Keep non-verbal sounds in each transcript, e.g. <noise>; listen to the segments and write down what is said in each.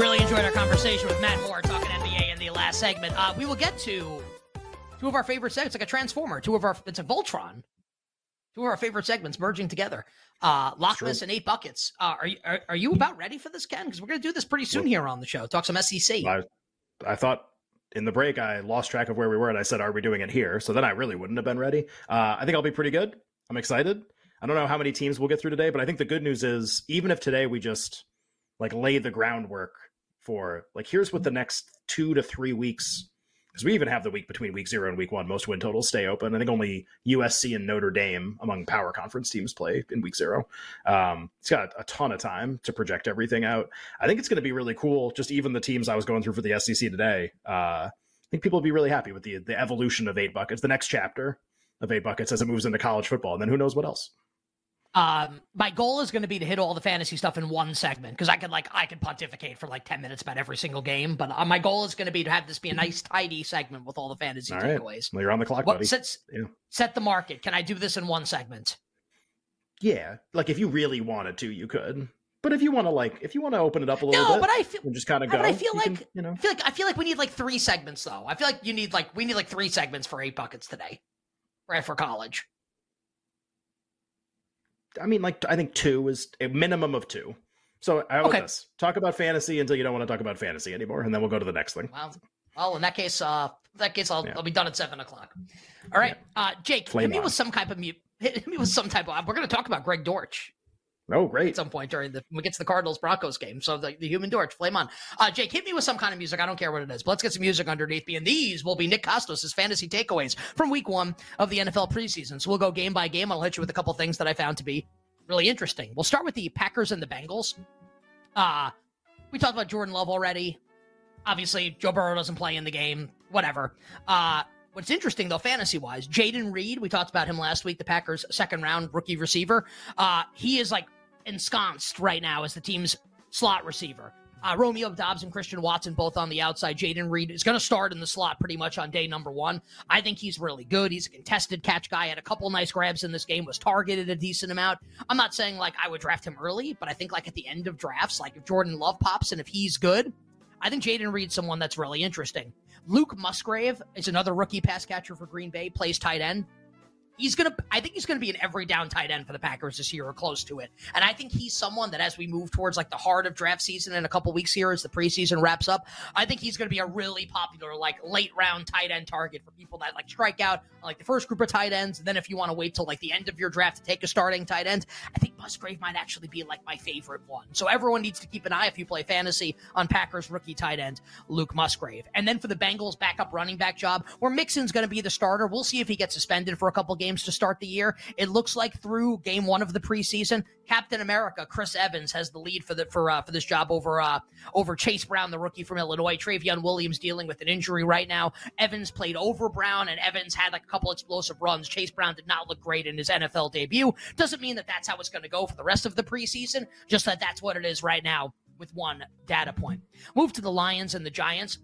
Really enjoyed our conversation with Matt Moore talking NBA in the last segment. Uh, we will get to two of our favorite segments, like a transformer. Two of our it's a Voltron. Two of our favorite segments merging together. Uh, lock this and eight buckets. Uh, are you are, are you about ready for this, Ken? Because we're going to do this pretty soon here on the show. Talk some SEC. I, I thought in the break I lost track of where we were and I said, Are we doing it here? So then I really wouldn't have been ready. Uh, I think I'll be pretty good. I'm excited. I don't know how many teams we'll get through today, but I think the good news is even if today we just like lay the groundwork for like here's what the next two to three weeks because we even have the week between week zero and week one. Most win totals stay open. I think only USC and Notre Dame among power conference teams play in week zero. Um, it's got a ton of time to project everything out. I think it's going to be really cool. Just even the teams I was going through for the SEC today. Uh, I think people will be really happy with the the evolution of eight buckets, the next chapter of eight buckets as it moves into college football, and then who knows what else. Um, my goal is going to be to hit all the fantasy stuff in one segment because I could like I could pontificate for like ten minutes about every single game. But uh, my goal is going to be to have this be a nice, tidy segment with all the fantasy All right, takeaways. well, you're on the clock, What buddy. sets Yeah. set the market? Can I do this in one segment? Yeah, like if you really wanted to, you could. But if you want to, like, if you want to open it up a little No, bit, but I feel just kind of but go. I feel you like can, you know, I feel like I feel like we need like three segments though. I feel like you need like we need like three segments for eight buckets today, right for college. I mean, like, I think two is a minimum of two. So about Okay. this? Talk about fantasy until you don't want to talk about fantasy anymore, and then we'll go to the next thing. Well, well, in that case, uh, that case, I'll, Yeah. I'll be done at seven o'clock. All right, uh, Jake, Flame hit me on. with some type of mute. <laughs> Hit me with some type of. We're going to talk about Greg Dortch. Oh, great. at some point during the when we get to the Cardinals Broncos game. So the, the human torch, flame on. Uh, Jake, hit me with some kind of music. I don't care what it is, but let's get some music underneath me. And these will be Nick Kostos' fantasy takeaways from week one of the NFL preseason. So we'll go game by game. I'll hit you with a couple things that I found to be really interesting. We'll start with the Packers and the Bengals. Uh, we talked about Jordan Love already. Obviously, Joe Burrow doesn't play in the game. Whatever. Uh, What's interesting though, fantasy wise, Jayden Reed, we talked about him last week, the Packers' second round rookie receiver. Uh, he is like ensconced right now as the team's slot receiver. Uh, Romeo Doubs and Christian Watson both on the outside. Jayden Reed is going to start in the slot pretty much on day number one. I think he's really good. He's a contested catch guy. Had a couple nice grabs in this game. Was targeted a decent amount. I'm not saying like I would draft him early, but I think like at the end of drafts, like if Jordan Love pops and if he's good, I think Jayden Reed's someone that's really interesting. Luke Musgrave is another rookie pass catcher for Green Bay, plays tight end. He's gonna I think he's gonna be an every down tight end for the Packers this year or close to it. And I think he's someone that as we move towards like the heart of draft season in a couple weeks here as the preseason wraps up, I think he's gonna be a really popular like late round tight end target for people that like strike out like the first group of tight ends. And then if you want to wait till like the end of your draft to take a starting tight end, I think Musgrave might actually be like my favorite one. So everyone needs to keep an eye if you play fantasy on Packers rookie tight end Luke Musgrave. And then for the Bengals backup running back job, where Mixon's going to be the starter, we'll see if he gets suspended for a couple games. Games to start the year. It looks like through game one of the preseason, Captain America Chris Evans has the lead for the for uh, for this job over uh, over Chase Brown, the rookie from Illinois. Trayveon Williams dealing with an injury right now. Evans played over Brown, and Evans had like a couple explosive runs. Chase Brown did not look great in his NFL debut. Doesn't mean that that's how it's going to go for the rest of the preseason. Just that that's what it is right now with one data point. Move to the Lions and the Giants.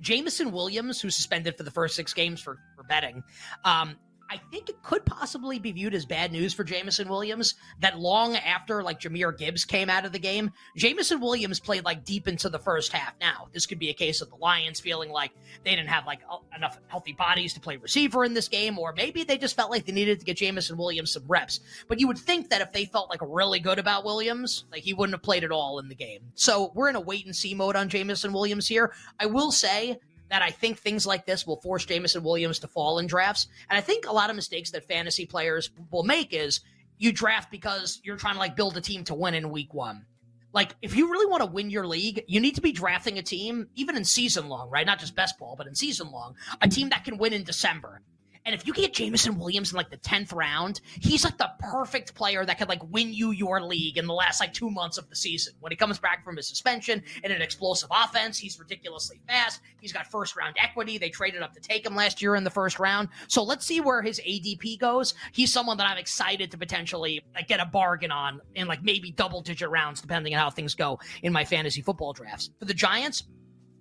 Jameson Williams, who's suspended for the first six games for, for betting, um, I think it could possibly be viewed as bad news for Jameson Williams that long after like Jahmyr Gibbs came out of the game, Jameson Williams played like deep into the first half. Now, this could be a case of the Lions feeling like they didn't have like enough healthy bodies to play receiver in this game, or maybe they just felt like they needed to get Jameson Williams some reps. But you would think that if they felt like really good about Williams, like he wouldn't have played at all in the game. So we're in a wait and see mode on Jameson Williams here. I will say that I think things like this will force Jameson Williams to fall in drafts. And I think a lot of mistakes that fantasy players will make is you draft because you're trying to like build a team to win in week one. Like, if you really want to win your league, you need to be drafting a team, even in season long, right? Not just best ball, but in season long, a team that can win in December. And if you get Jameson Williams in like the 10th round, he's like the perfect player that could like win you your league in the last like two months of the season. When he comes back from his suspension in an explosive offense, he's ridiculously fast. He's got first round equity. They traded up to take him last year in the first round. So let's see where his ADP goes. He's someone that I'm excited to potentially like get a bargain on in like maybe double digit rounds, depending on how things go in my fantasy football drafts. For the Giants,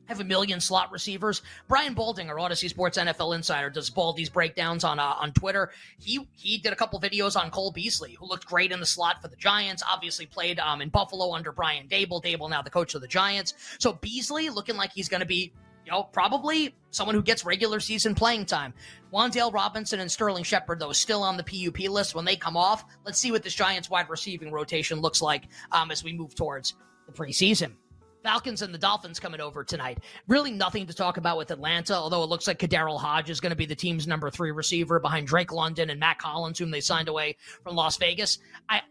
have a million slot receivers. Brian Baldinger, Audacy Sports NFL Insider, does Baldy's breakdowns on uh, on Twitter. He he did a couple videos on Cole Beasley, who looked great in the slot for the Giants. Obviously played um, in Buffalo under Brian Daboll. Daboll now the coach of the Giants. So Beasley looking like he's going to be you know, probably someone who gets regular season playing time. Wan'Dale Robinson and Sterling Shepard, though, still on the PUP list when they come off. Let's see what this Giants wide receiving rotation looks like um, as we move towards the preseason. Falcons and the Dolphins coming over tonight. Really nothing to talk about with Atlanta, although it looks like KhaDarel Hodge is going to be the team's number three receiver behind Drake London and Mack Hollins, whom they signed away from Las Vegas. I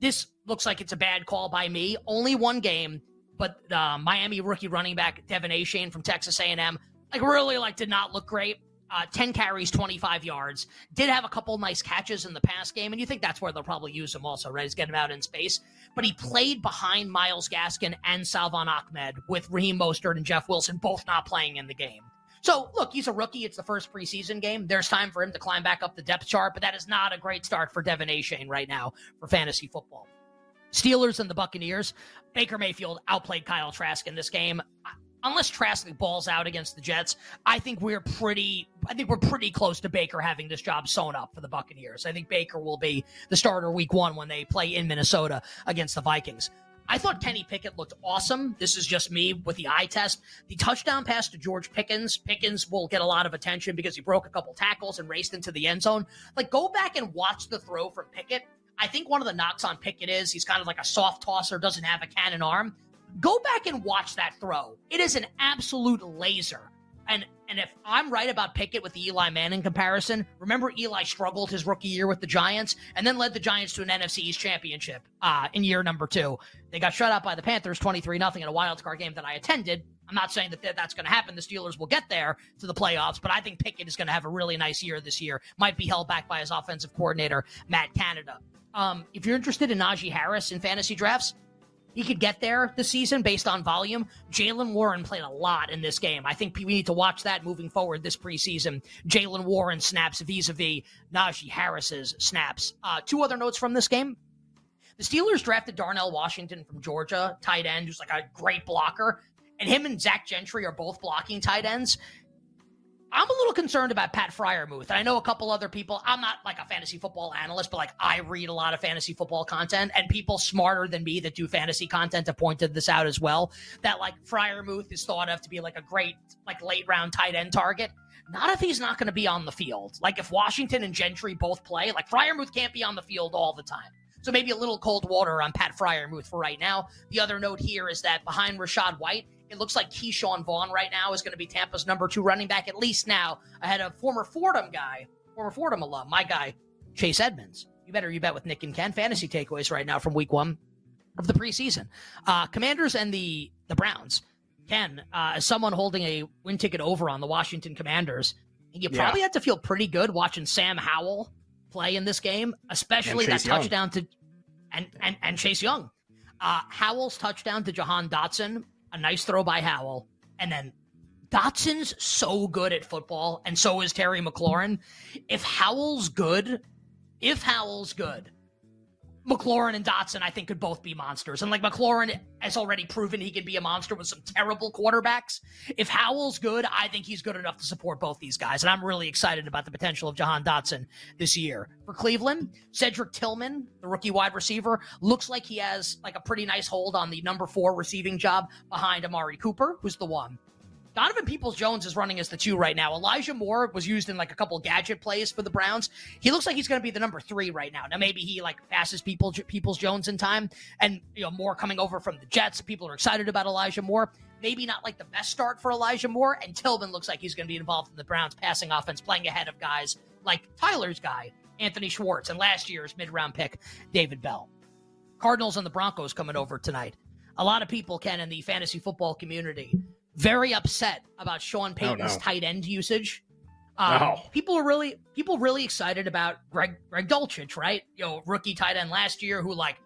this looks like it's a bad call by me. Only one game, but uh, Miami rookie running back De'Von Achane from Texas A&M, like really like did not look great uh, 10 carries, 25 yards. Did have a couple nice catches in the pass game, and you think that's where they'll probably use him also, right? Is get him out in space. But he played behind Myles Gaskin and Salvon Ahmed with Raheem Mostert and Jeff Wilson both not playing in the game. So, look, he's a rookie. It's the first preseason game. There's time for him to climb back up the depth chart, but that is not a great start for De'Von Achane right now for fantasy football. Steelers and the Buccaneers. Baker Mayfield outplayed Kyle Trask in this game unless Trask balls out against the Jets, I think we're pretty. I think we're pretty close to Baker having this job sewn up for the Buccaneers. I think Baker will be the starter week one when they play in Minnesota against the Vikings. I thought Kenny Pickett looked awesome. This is just me with the eye test. The touchdown pass to George Pickens. Pickens will get a lot of attention because he broke a couple tackles and raced into the end zone. Like, go back and watch the throw from Pickett. I think one of the knocks on Pickett is he's kind of like a soft tosser, doesn't have a cannon arm. Go back and watch that throw. It is an absolute laser. And and if I'm right about Pickett with the Eli Manning comparison, remember Eli struggled his rookie year with the Giants and then led the Giants to an NFC East championship uh, in year number two. They got shut out by the Panthers 23 0 in a wild card game that I attended. I'm not saying that that's going to happen. The Steelers will get there to the playoffs, but I think Pickett is going to have a really nice year this year. Might be held back by his offensive coordinator, Matt Canada. Um, if you're interested in Najee Harris in fantasy drafts, he could get there this season based on volume. Jaylen Warren played a lot in this game. I think we need to watch that moving forward this preseason. Jaylen Warren snaps vis a vis Najee Harris's snaps. Uh, two other notes from this game. The Steelers drafted Darnell Washington from Georgia, tight end, who's like a great blocker. And him and Zach Gentry are both blocking tight ends. I'm a little concerned about Pat Freiermuth. I know a couple other people. I'm not like a fantasy football analyst, but like I read a lot of fantasy football content, and people smarter than me that do fantasy content have pointed this out as well. That like Freiermuth is thought of to be like a great like late round tight end target. Not if he's not going to be on the field. Like if Washington and Gentry both play, like Freiermuth can't be on the field all the time. So maybe a little cold water on Pat Freiermuth for right now. The other note here is that behind Rachaad White, it looks like Ke'Shawn Vaughn right now is going to be Tampa's number two running back, at least now, ahead of former Fordham guy, former Fordham alum, my guy, Chase Edmonds. You better you bet with Nick and Ken. Fantasy takeaways right now from week one of the preseason. Uh, Commanders and the the Browns. Ken, uh, as someone holding a win ticket over on the Washington Commanders, you probably yeah. have to feel pretty good watching Sam Howell play in this game, especially that Young. touchdown to and and and Chase Young. Uh, Howell's touchdown to Jahan Dotson, a nice throw by Howell, and then Dotson's so good at football, and so is Terry McLaurin. If Howell's good, if Howell's good, McLaurin and Dotson, I think, could both be monsters. And like McLaurin has already proven he can be a monster with some terrible quarterbacks. If Howell's good, I think he's good enough to support both these guys. And I'm really excited about the potential of Jahan Dotson this year. For Cleveland, Cedric Tillman, the rookie wide receiver, looks like he has like a pretty nice hold on the number four receiving job behind Amari Cooper, who's the one. Donovan Peoples Jones is running as the two right now. Elijah Moore was used in like a couple gadget plays for the Browns. He looks like he's going to be the number three right now. Now maybe he like passes people Peoples Jones in time, and you know more coming over from the Jets. People are excited about Elijah Moore. Maybe not like the best start for Elijah Moore, and Tillman looks like he's going to be involved in the Browns passing offense, playing ahead of guys like Tyler's guy Anthony Schwartz and last year's mid round pick David Bell. Cardinals and the Broncos coming over tonight. A lot of people can in the fantasy football community very upset about Sean Payton's no. tight end usage. Um, No. People are really people really excited about Greg Greg Dulcich, right? You know, rookie tight end last year who like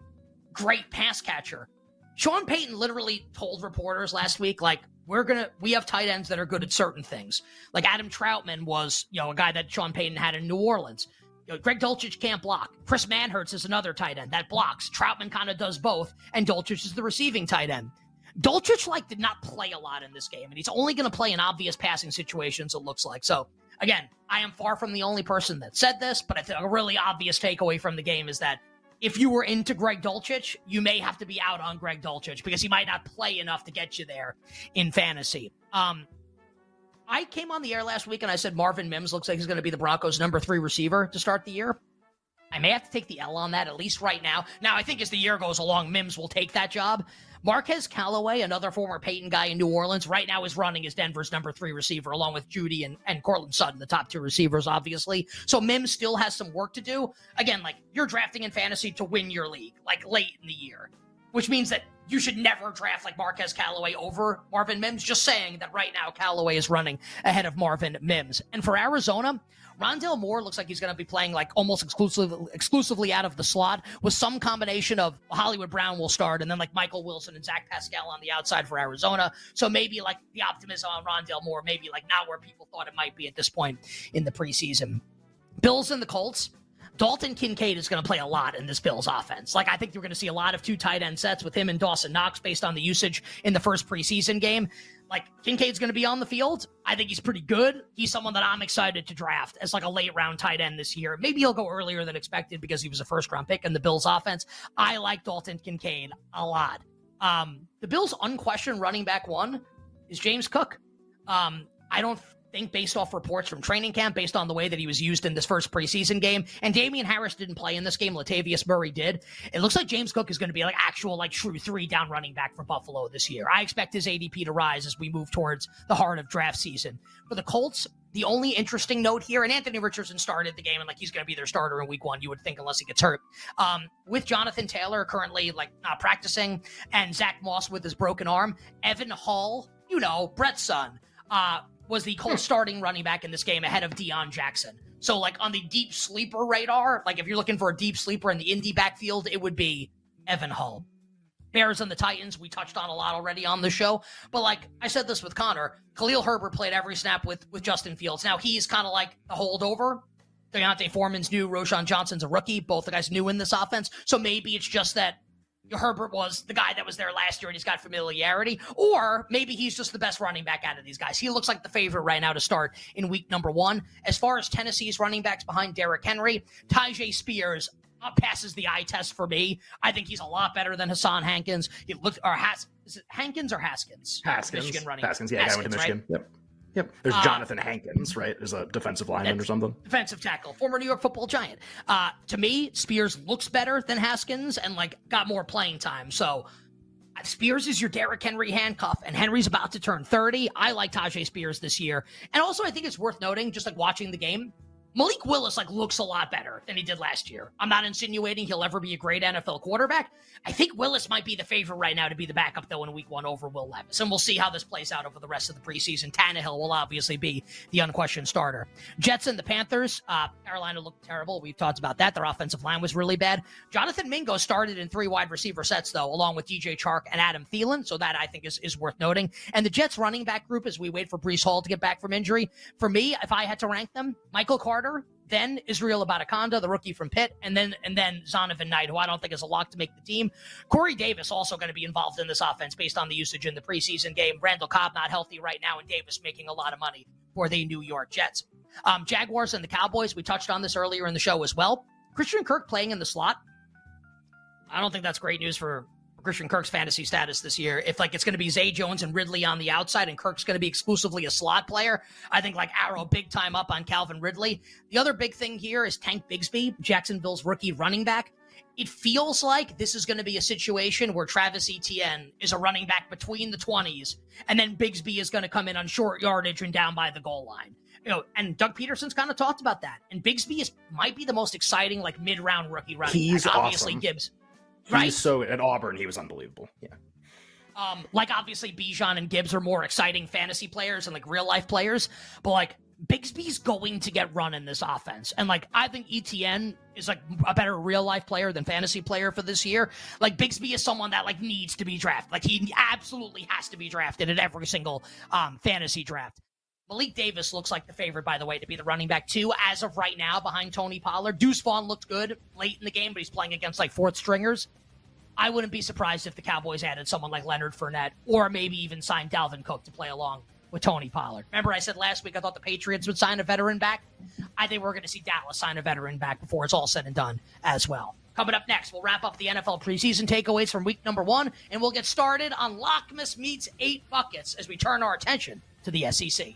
great pass catcher. Sean Payton literally told reporters last week, like, we're gonna we have tight ends that are good at certain things. Like Adam Trautman was, you know, a guy that Sean Payton had in New Orleans. You know, Greg Dulcich can't block. Chris Manhertz is another tight end that blocks. Trautman kind of does both, and Dulcich is the receiving tight end. Dulcich like did not play a lot in this game, and he's only going to play in obvious passing situations. It looks like so. Again, I am far from the only person that said this, but I think a really obvious takeaway from the game is that if you were into Greg Dulcich, you may have to be out on Greg Dulcich because he might not play enough to get you there in fantasy. Um, I came on the air last week and I said Marvin Mims looks like he's going to be the Broncos' number three receiver to start the year. I may have to take the L on that at least right now. Now, I think as the year goes along, Mims will take that job. Marquez Callaway, another former Peyton guy in New Orleans, right now is running as Denver's number three receiver, along with Jeudy and, and Courtland Sutton, the top two receivers, obviously. So Mims still has some work to do. Again, like you're drafting in fantasy to win your league, like late in the year, which means that you should never draft like Marquez Callaway over Marvin Mims. Just saying that right now Callaway is running ahead of Marvin Mims. And for Arizona, Rondale Moore looks like he's going to be playing like almost exclusively exclusively out of the slot with some combination of Hollywood Brown will start and then like Michael Wilson and Zach Pascal on the outside for Arizona. So maybe like the optimism on Rondale Moore, maybe like not where people thought it might be at this point in the preseason. Bills and the Colts. Dalton Kincaid is going to play a lot in this Bills offense. Like, I think you're going to see a lot of two tight end sets with him and Dawson Knox based on the usage in the first preseason game. Like, Kincaid's going to be on the field. I think he's pretty good. He's someone that I'm excited to draft as like a late round tight end this year. Maybe he'll go earlier than expected because he was a first round pick in the Bills offense. I like Dalton Kincaid a lot. Um, the Bills' unquestioned running back one is James Cook. Um, I don't think based off reports from training camp, based on the way that he was used in this first preseason game, and Damien Harris didn't play in this game, Latavius Murray did. It looks like James Cook is going to be like actual like true three down running back for Buffalo this year. I expect his ADP to rise as we move towards the heart of draft season. For the Colts, the only interesting note here, and Anthony Richardson started the game, and like he's going to be their starter in Week One, you would think, unless he gets hurt. Um, with Jonathan Taylor currently like not practicing, and Zach Moss with his broken arm, Evan Hull, you know, Brett's son, uh, was the Colts hmm. starting running back in this game ahead of Deon Jackson. So, like on the deep sleeper radar, like if you're looking for a deep sleeper in the Indy backfield, it would be Evan Hull. Bears and the Titans, we touched on a lot already on the show. But like I said this with Connor, Khalil Herbert played every snap with with Justin Fields. Now he's kind of like the holdover. D'Onta Foreman's new, Roschon Johnson's a rookie. Both the guys new in this offense. So maybe it's just that Herbert was the guy that was there last year and he's got familiarity, or maybe he's just the best running back out of these guys. He looks like the favorite right now to start in week number one. As far as Tennessee's running backs behind Derrick Henry, Tyjae Spears uh, passes the eye test for me. I think he's a lot better than Hassan Hankins. He looked or Has is it Hankins or Haskins? Haskins. Michigan running Haskins, yeah, guy went to Haskins, right? Michigan. Yep. Yep. There's Uh, Jonathan Hankins, right? As a defensive lineman or something. defensive tackle, former New York Football Giant. Uh, to me, Spears looks better than Haskins and like got more playing time. So uh, Spears is your Derrick Henry handcuff, and Henry's about to turn 30. I like Tyjae Spears this year, and also I think it's worth noting, just like watching the game, Malik Willis like looks a lot better than he did last year. I'm not insinuating he'll ever be a great NFL quarterback. I think Willis might be the favorite right now to be the backup though in Week One over Will Levis, and we'll see how this plays out over the rest of the preseason. Tannehill will obviously be the unquestioned starter. Jets and the Panthers. Uh, Carolina looked terrible. We've talked about that. Their offensive line was really bad. Jonathan Mingo started in three wide receiver sets though, along with DJ Chark and Adam Thielen. So that I think is is worth noting. And the Jets running back group as we wait for Breece Hall to get back from injury. For me, if I had to rank them, Michael Carter, then Israel Abanikanda, the rookie from Pitt, and then and then Zonovan Knight, who I don't think is a lock to make the team. Corey Davis also going to be involved in this offense based on the usage in the preseason game. Randall Cobb not healthy right now, and Davis making a lot of money for the New York Jets. Um, Jaguars and the Cowboys, we touched on this earlier in the show as well. Christian Kirk playing in the slot. I don't think that's great news for Christian Kirk's fantasy status this year. If like it's going to be Zay Jones and Ridley on the outside, and Kirk's going to be exclusively a slot player, I think like arrow big time up on Calvin Ridley. The other big thing here is Tank Bigsby, Jacksonville's rookie running back. It feels like this is going to be a situation where Travis Etienne is a running back between the 20s, and then Bigsby is going to come in on short yardage and down by the goal line. You know, and Doug Pederson's kind of talked about that. And Bigsby is might be the most exciting like mid round rookie running He's back. Obviously, awesome. Gibbs He's right? so at Auburn, he was unbelievable. Yeah. Um, like obviously Bijan and Gibbs are more exciting fantasy players and like real life players, but like Bigsby's going to get run in this offense. And like I think Etienne is like a better real life player than fantasy player for this year. Like Bigsby is someone that like needs to be drafted. Like he absolutely has to be drafted at every single um fantasy draft. Malik Davis looks like the favorite, by the way, to be the running back two as of right now behind Tony Pollard. Deuce Vaughn looked good late in the game, but he's playing against like fourth stringers. I wouldn't be surprised if the Cowboys added someone like Leonard Fournette or maybe even signed Dalvin Cook to play along with Tony Pollard. Remember, I said last week I thought the Patriots would sign a veteran back? I think we're going to see Dallas sign a veteran back before it's all said and done as well. Coming up next, we'll wrap up the NFL preseason takeaways from week number one, and we'll get started on Lockmas Meets Eight Buckets as we turn our attention to the SEC.